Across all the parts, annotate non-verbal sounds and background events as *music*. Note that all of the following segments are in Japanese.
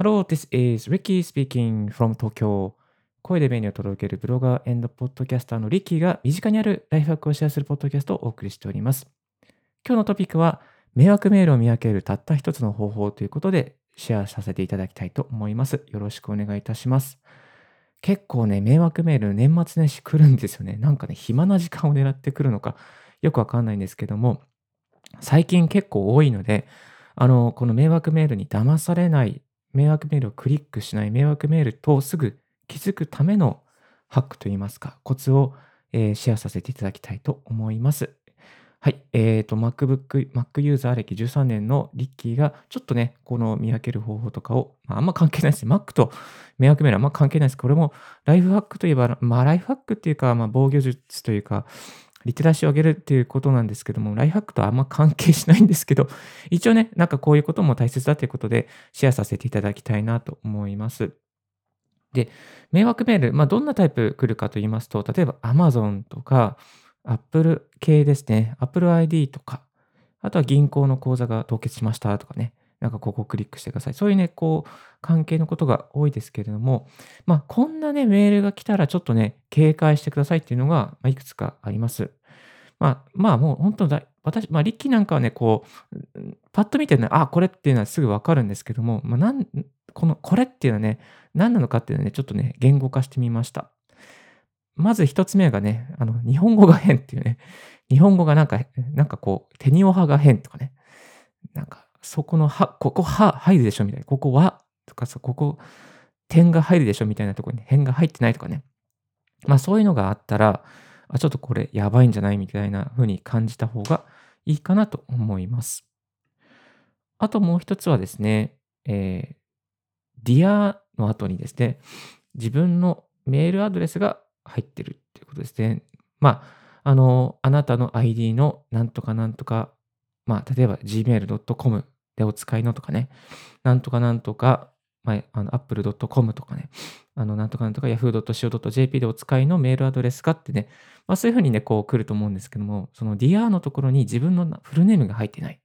Hello, this is Ricky speaking from Tokyo. 声で便利を届けるブロガーポッドキャスターのリッキーが身近にあるライフハックをシェアするポッドキャストをお送りしております。今日のトピックは、迷惑メールを見分けるたった一つの方法ということでシェアさせていただきたいと思います。よろしくお願いいたします。結構ね、迷惑メール年末年始来るんですよね。なんかね、暇な時間を狙ってくるのかよくわかんないんですけども、最近結構多いので、あの、この迷惑メールに騙されない、迷惑メールをクリックしない迷惑メールとすぐ気づくためのハックといいますか、コツを、えー、シェアさせていただきたいと思います。はい。えっ、ー、と、MacBook、Mac ユーザー歴13年のリッキーが、ちょっとね、この見分ける方法とかを、まあ、あんま関係ないです。Mac と迷惑メールあんま関係ないです。これも、ライフハックといえば、まあ、ライフハックっていうか、まあ、防御術というか、リテラシーを上げるっていうことなんですけども、ライフハックとはあんま関係しないんですけど、*laughs* 一応ね、なんかこういうことも大切だということで、シェアさせていただきたいなと思います。で、迷惑メール、まあ、どんなタイプ来るかと言いますと、例えば Amazon とか、Apple 系ですね。Apple ID とか、あとは銀行の口座が凍結しましたとかね。なんかここをクリックしてください。そういうね、こう、関係のことが多いですけれども、まあ、こんなね、メールが来たらちょっとね、警戒してくださいっていうのが、まあ、いくつかあります。まあ、まあ、もう本当だ、私、まあ、リッキーなんかはね、こう、パッと見てね、あ、これっていうのはすぐわかるんですけども、まあ、なん、この、これっていうのはね、何なのかっていうのはね、ちょっとね、言語化してみました。まず一つ目がね、あの、日本語が変っていうね、日本語がなんか、なんかこう、手におはが変とかね、なんか、そこのは、ここは入るでしょみたいな、ここはとかさここ、点が入るでしょみたいなところに辺が入ってないとかね。まあそういうのがあったら、あちょっとこれやばいんじゃないみたいな風に感じた方がいいかなと思います。あともう一つはですね、えー、Dear の後にですね、自分のメールアドレスが入ってるっていうことですね。まあ、あの、あなたの ID のなんとかなんとか、まあ、例えば gmail.com でお使いのとかね、なんとかなんとか、まあ、あの apple.com とかね、あの、なんとかなんとか yahoo.co.jp でお使いのメールアドレスかってね、まあ、そういうふうにね、こう来ると思うんですけども、その DR のところに自分のフルネームが入ってない。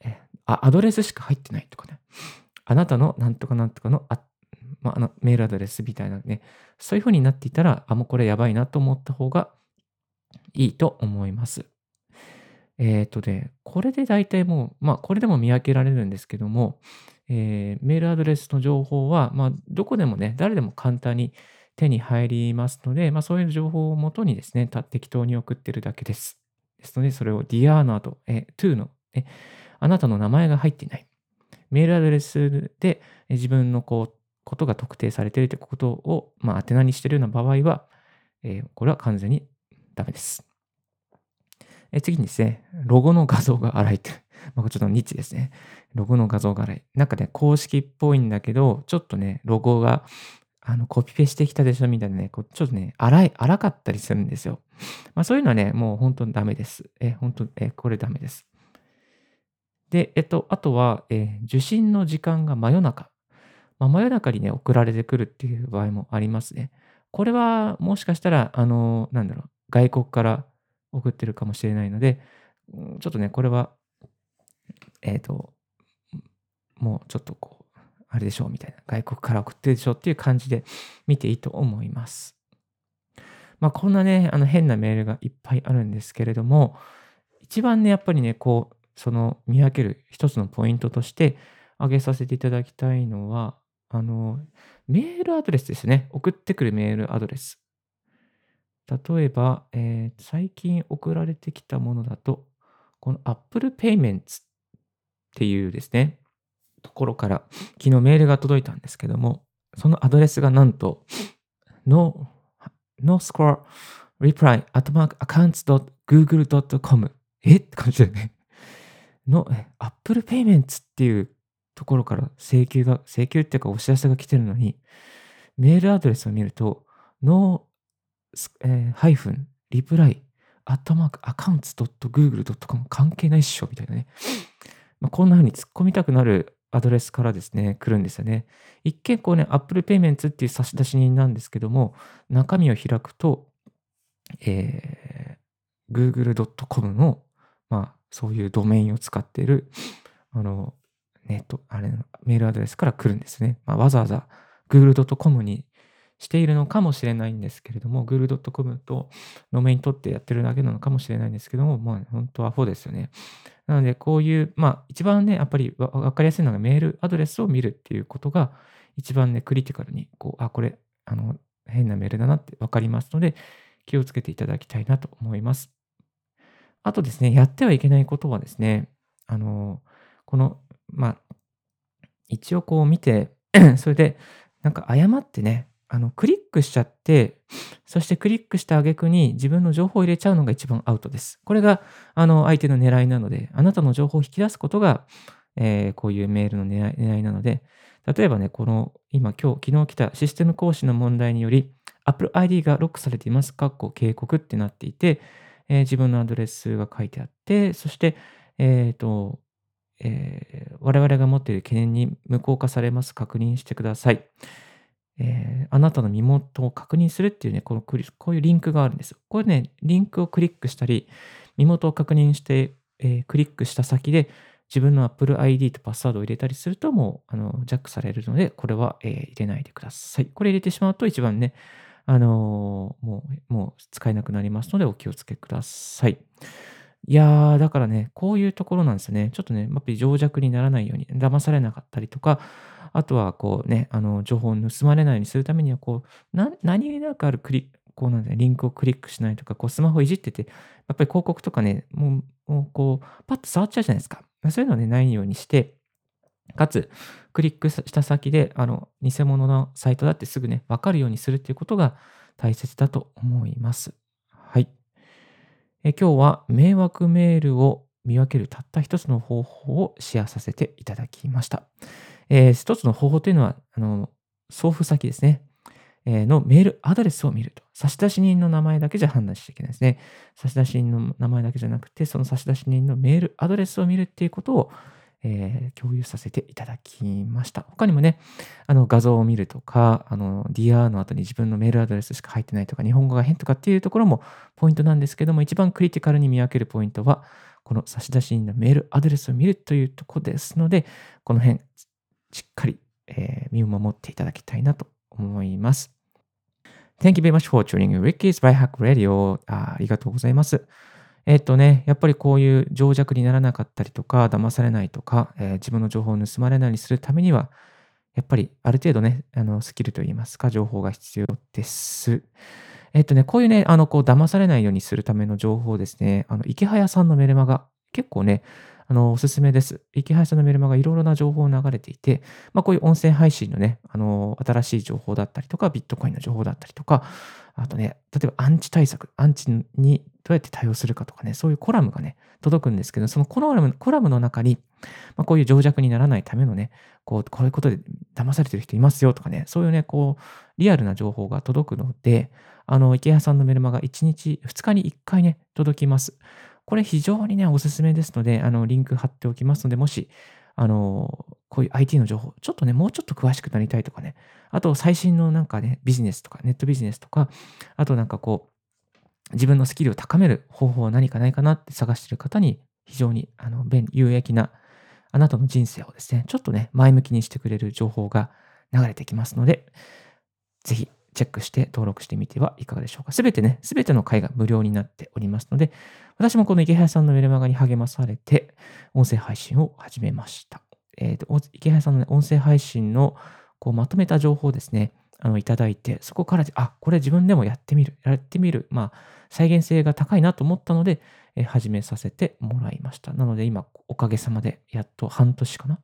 えあ、アドレスしか入ってないとかね。あなたのなんとかなんとかのあまあ、あのメールアドレスみたいなね、そういう風になっていたら、あ、もうこれやばいなと思った方がいいと思います。えっ、ー、とね、これで大体もう、まあ、これでも見分けられるんですけども、えー、メールアドレスの情報は、まあ、どこでもね、誰でも簡単に手に入りますので、まあ、そういう情報をもとにですね、適当に送ってるだけです。ですので、それを Dear の後、え to の、え、あなたの名前が入っていない。メールアドレスで自分のこうことが特定されているということを、まあ、宛名にしているような場合は、えー、これは完全にダメです。え次にですね、ロゴの画像が荒いと。まあ、ちょっとニッチですね。ロゴの画像が荒い。なんかね、公式っぽいんだけど、ちょっとね、ロゴがあのコピペしてきたでしょみたいなね、こうちょっとね、荒い、荒かったりするんですよ。まあ、そういうのはね、もう本当にダメです。え、本当、え、これダメです。で、えっと、あとは、え受信の時間が真夜中。まあ、真夜中にね、送られてくるっていう場合もありますね。これはもしかしたら、あの、なんだろう、外国から送ってるかもしれないので、ちょっとね、これは、えっ、ー、と、もうちょっとこう、あれでしょうみたいな、外国から送ってるでしょっていう感じで見ていいと思います。まあ、こんなね、あの変なメールがいっぱいあるんですけれども、一番ね、やっぱりね、こう、その見分ける一つのポイントとして挙げさせていただきたいのは、あの、メールアドレスですね。送ってくるメールアドレス。例えば、えー、最近送られてきたものだと、この Apple Payments っていうですね、ところから昨日メールが届いたんですけども、そのアドレスがなんと、no, no score reply at mark accounts.google.com え？って感じだよね。の Apple Payments っていうところから請求が、請求っていうかお知らせが来てるのに、メールアドレスを見ると、no、えー、ハイフン、リプライ、アットマーク、アカウンツ .google.com 関係ないっしょ、みたいなね。まあ、こんな風に突っ込みたくなるアドレスからですね、来るんですよね。一見こうね、Apple Payments っていう差出人なんですけども、中身を開くと、えー、google.com の、まあ、そういうドメインを使っている、あの、ネット、あれメールアドレスから来るんですね。まあ、わざわざ google.com にしているのかもしれないんですけれども、google.com とドメイン取ってやってるだけなのかもしれないんですけども、まあ、本当はアホですよね。なので、こういう、まあ、一番ね、やっぱり分かりやすいのがメールアドレスを見るっていうことが、一番ね、クリティカルに、こう、あ、これ、あの、変なメールだなって分かりますので、気をつけていただきたいなと思います。あとですね、やってはいけないことはですね、あの、この、まあ、一応こう見て *clears throat* それで、なんか誤ってね、あの、クリックしちゃって、そしてクリックした挙句に自分の情報を入れちゃうのが一番アウトです。これが、あの、相手の狙いなので、あなたの情報を引き出すことが、えー、こういうメールの狙い狙いなので、例えばね、この、今、今日、昨日来たシステム更新の問題により、Apple ID がロックされています。かっこ警告ってなっていて、えー、自分のアドレスが書いてあって、そして、えっ、ー、と、えー、我々が持っている懸念に無効化されます。確認してください。えー、あなたの身元を確認するっていうね、このこういうリンクがあるんですよ。これね、リンクをクリックしたり、身元を確認して、えー、クリックした先で、自分の Apple ID とパスワードを入れたりすると、もう、あの、ジャックされるので、これは、えー、入れないでください。これ入れてしまうと一番ね、あのー、もう、もう使えなくなりますので、お気をつけください。いやー、だからね、こういうところなんですよね。ちょっとね、やっぱり情弱にならないように、騙されなかったりとか、あとはこうね、あの、情報を盗まれないようにするためには、こう、な何気なくあるクリックこうなんだリンクをクリックしないとか、こうスマホいじってて、やっぱり広告とかね、もう、もうこう、パッと触っちゃうじゃないですか。そういうのね、ないようにして、かつ、クリックした先で、あの、偽物のサイトだってすぐね、わかるようにするっていうことが大切だと思います。はい。え今日は迷惑メールを見分けるたった一つの方法をシェアさせていただきました。えー、一つの方法というのは、あの、送付先ですね。えー、のメールアドレスを見ると。差出人の名前だけじゃ判断しちゃいけないですね。差出人の名前だけじゃなくて、その差出人のメールアドレスを見るっていうことを、えー、共有させていただきました。他にもね、あの画像を見るとか、あの DR の後に自分のメールアドレスしか入ってないとか、日本語が変とかっていうところもポイントなんですけども、一番クリティカルに見分けるポイントは、この差出人のメールアドレスを見るというところですので、この辺、しっかり、えー、身を守っていただきたいなと思います。Thank you very much for tuning Ricky's By Hack Radio. あありがとうございます。えっとね、やっぱりこういう情弱にならなかったりとか、騙されないとか、えー、自分の情報を盗まれないようにするためには、やっぱりある程度ね、あのスキルといいますか、情報が必要です。えっとね、こういうね、あの、こう、騙されないようにするための情報ですね、あの、池早さんのメルマガ、結構ね、あの、おすすめです。池原さんのメルマガいろいろな情報を流れていて、まあ、こういう音声配信のね、あの、新しい情報だったりとか、ビットコインの情報だったりとか、あとね、例えばアンチ対策、アンチにどうやって対応するかとかね、そういうコラムがね、届くんですけど、そのコラムコラムの中に、まあ、こういう情弱にならないためのね、こう、こういうことで騙されてる人いますよとかね、そういうね、こう、リアルな情報が届くので、あの、池谷さんのメルマガ1日、2日に1回ね、届きます。これ非常にね、おすすめですので、あの、リンク貼っておきますので、もし、あの、こういう IT の情報、ちょっとね、もうちょっと詳しくなりたいとかね、あと最新のなんかね、ビジネスとか、ネットビジネスとか、あとなんかこう、自分のスキルを高める方法は何かないかなって探してる方に、非常にあの便有益な、あなたの人生をですね、ちょっとね、前向きにしてくれる情報が流れてきますので、ぜひチェックして登録してみてはいかがでしょうか。すべてね、すべての回が無料になっておりますので、私もこの池原さんのメルマガに励まされて、音声配信を始めました。えっ、ー、と、池原さんの、ね、音声配信のこうまとめた情報ですね、あのいただいて、そこから、あ、これ自分でもやってみる、やってみる、まあ、再現性が高いなと思ったので、え、始めさせてもらいました。なので、今、おかげさまで、やっと半年かな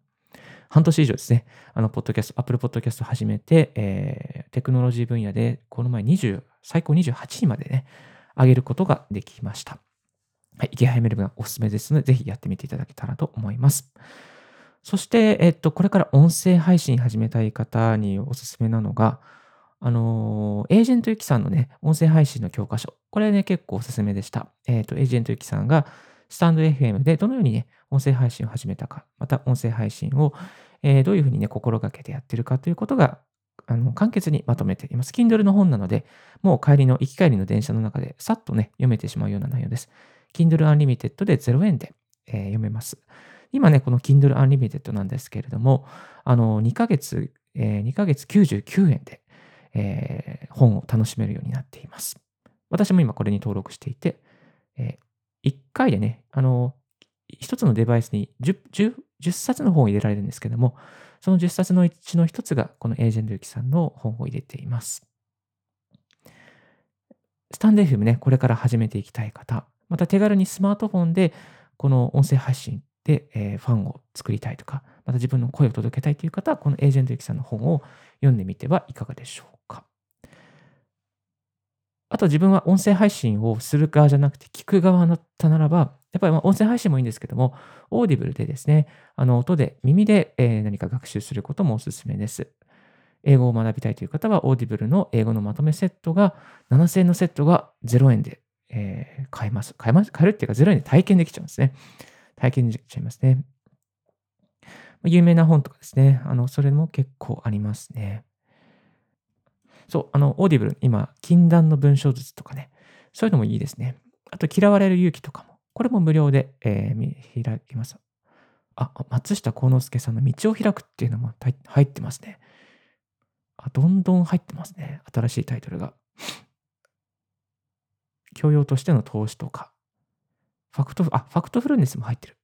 半年以上ですね、あの、ポッドキャスト、アップルポッドキャストを始めて、えー、テクノロジー分野で、この前20、最高28位までね、上げることができました。はい、池早メルブがおすすめですので、ぜひやってみていただけたらと思います。そして、えっと、これから音声配信始めたい方におすすめなのが、あのエージェントゆきさんのね、音声配信の教科書。これね、結構おすすめでした。えっ、と、エージェントゆきさんが、スタンド FM でどのようにね、音声配信を始めたか、また音声配信を、えー、どういうふうにね、心がけてやってるかということが、あの簡潔にまとめています。Kindle の本なので、もう帰りの、行き帰りの電車の中でさっとね、読めてしまうような内容です。Kindle Unlimited で0円で、えー、読めます。今ね、この Kindle Unlimited なんですけれども、あの、2ヶ月、えー、2ヶ月99円で、えー、本を楽しめるようになっています。私も今これに登録していて、えー、1回でね、あの、1つのデバイスに 10, 10, 10冊の本を入れられるんですけども、その10冊のうちの1つがこのエージェントユキさんの本を入れています。スタンドエフエムね、これから始めていきたい方、また手軽にスマートフォンでこの音声配信で、えー、ファンを作りたいとか、また自分の声を届けたいという方は、このエージェントユキさんの本を読んでみてはいかがでしょうか。あと自分は音声配信をする側じゃなくて聞く側だったならば、やっぱりま音声配信もいいんですけども、オーディブルでですね、あの音で、耳で、え何か学習することもおすすめです。英語を学びたいという方は、オーディブルの英語のまとめセットが、7000円のセットが0円で、えー、買えます。買えます。買えるっていうか0円で体験できちゃうんですね。体験できちゃいますね。有名な本とかですね、あの、それも結構ありますね。そう、あの、オーディブル、今、禁断の文章術とかね、そういうのもいいですね。あと、嫌われる勇気とかも、これも無料で、えー、開きます。あ、松下幸之助さんの道を開くっていうのも入ってますね。あ、どんどん入ってますね。新しいタイトルが。教養としての投資とか、ファクト、あ、ファクトフルネスも入ってる。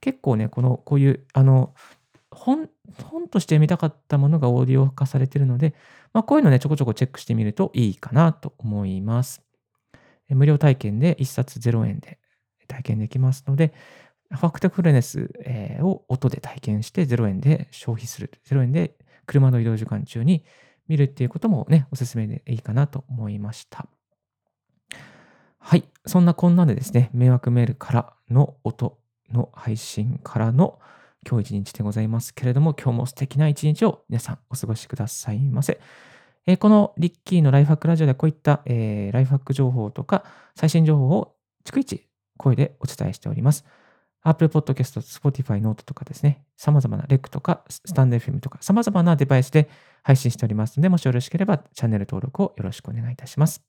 結構ね、この、こういう、あの、本、本として見たかったものがオーディオ化されてるので、まあ、こういうのね、ちょこちょこチェックしてみるといいかなと思います。無料体験で1冊0円で体験できますので、ファクトフルネスを音で体験して0円で消費する。0円で車の移動時間中に見るっていうこともね、おすすめでいいかなと思いました。はい。そんなこんなでですね、迷惑メールからの音の配信からの今日一日でございますけれども、今日も素敵な一日を皆さんお過ごしくださいませ。えー、このリッキーのライフハックラジオでこういった、えー、ライフハック情報とか最新情報を逐一声でお伝えしております。Apple Podcast、Spotify、Note とかですね、様々なレックとか、スタンド FM とか、様々なデバイスで配信しておりますので、もしよろしければチャンネル登録をよろしくお願いいたします。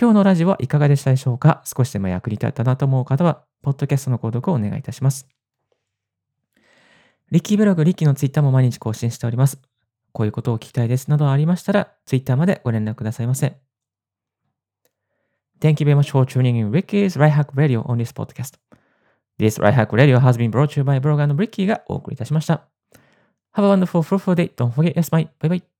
今日のラジオはいかがでしたでしょうか？少しでも役に立ったなと思う方は、ポッドキャストの購読をお願いいたします。リッキーブログ、リッキーのツイッターも毎日更新しております。こういうことを聞きたいですなどありましたら、ツイッターまでご連絡くださいませ。Thank you very much for tuning in Ricky's Right Hack Radio on this podcast. This Right Hack Radio has been brought to you by ブロガーの Ricky がお送りいたしました。Have a wonderful, fruitful day. Don't forget yes, bye. Bye bye.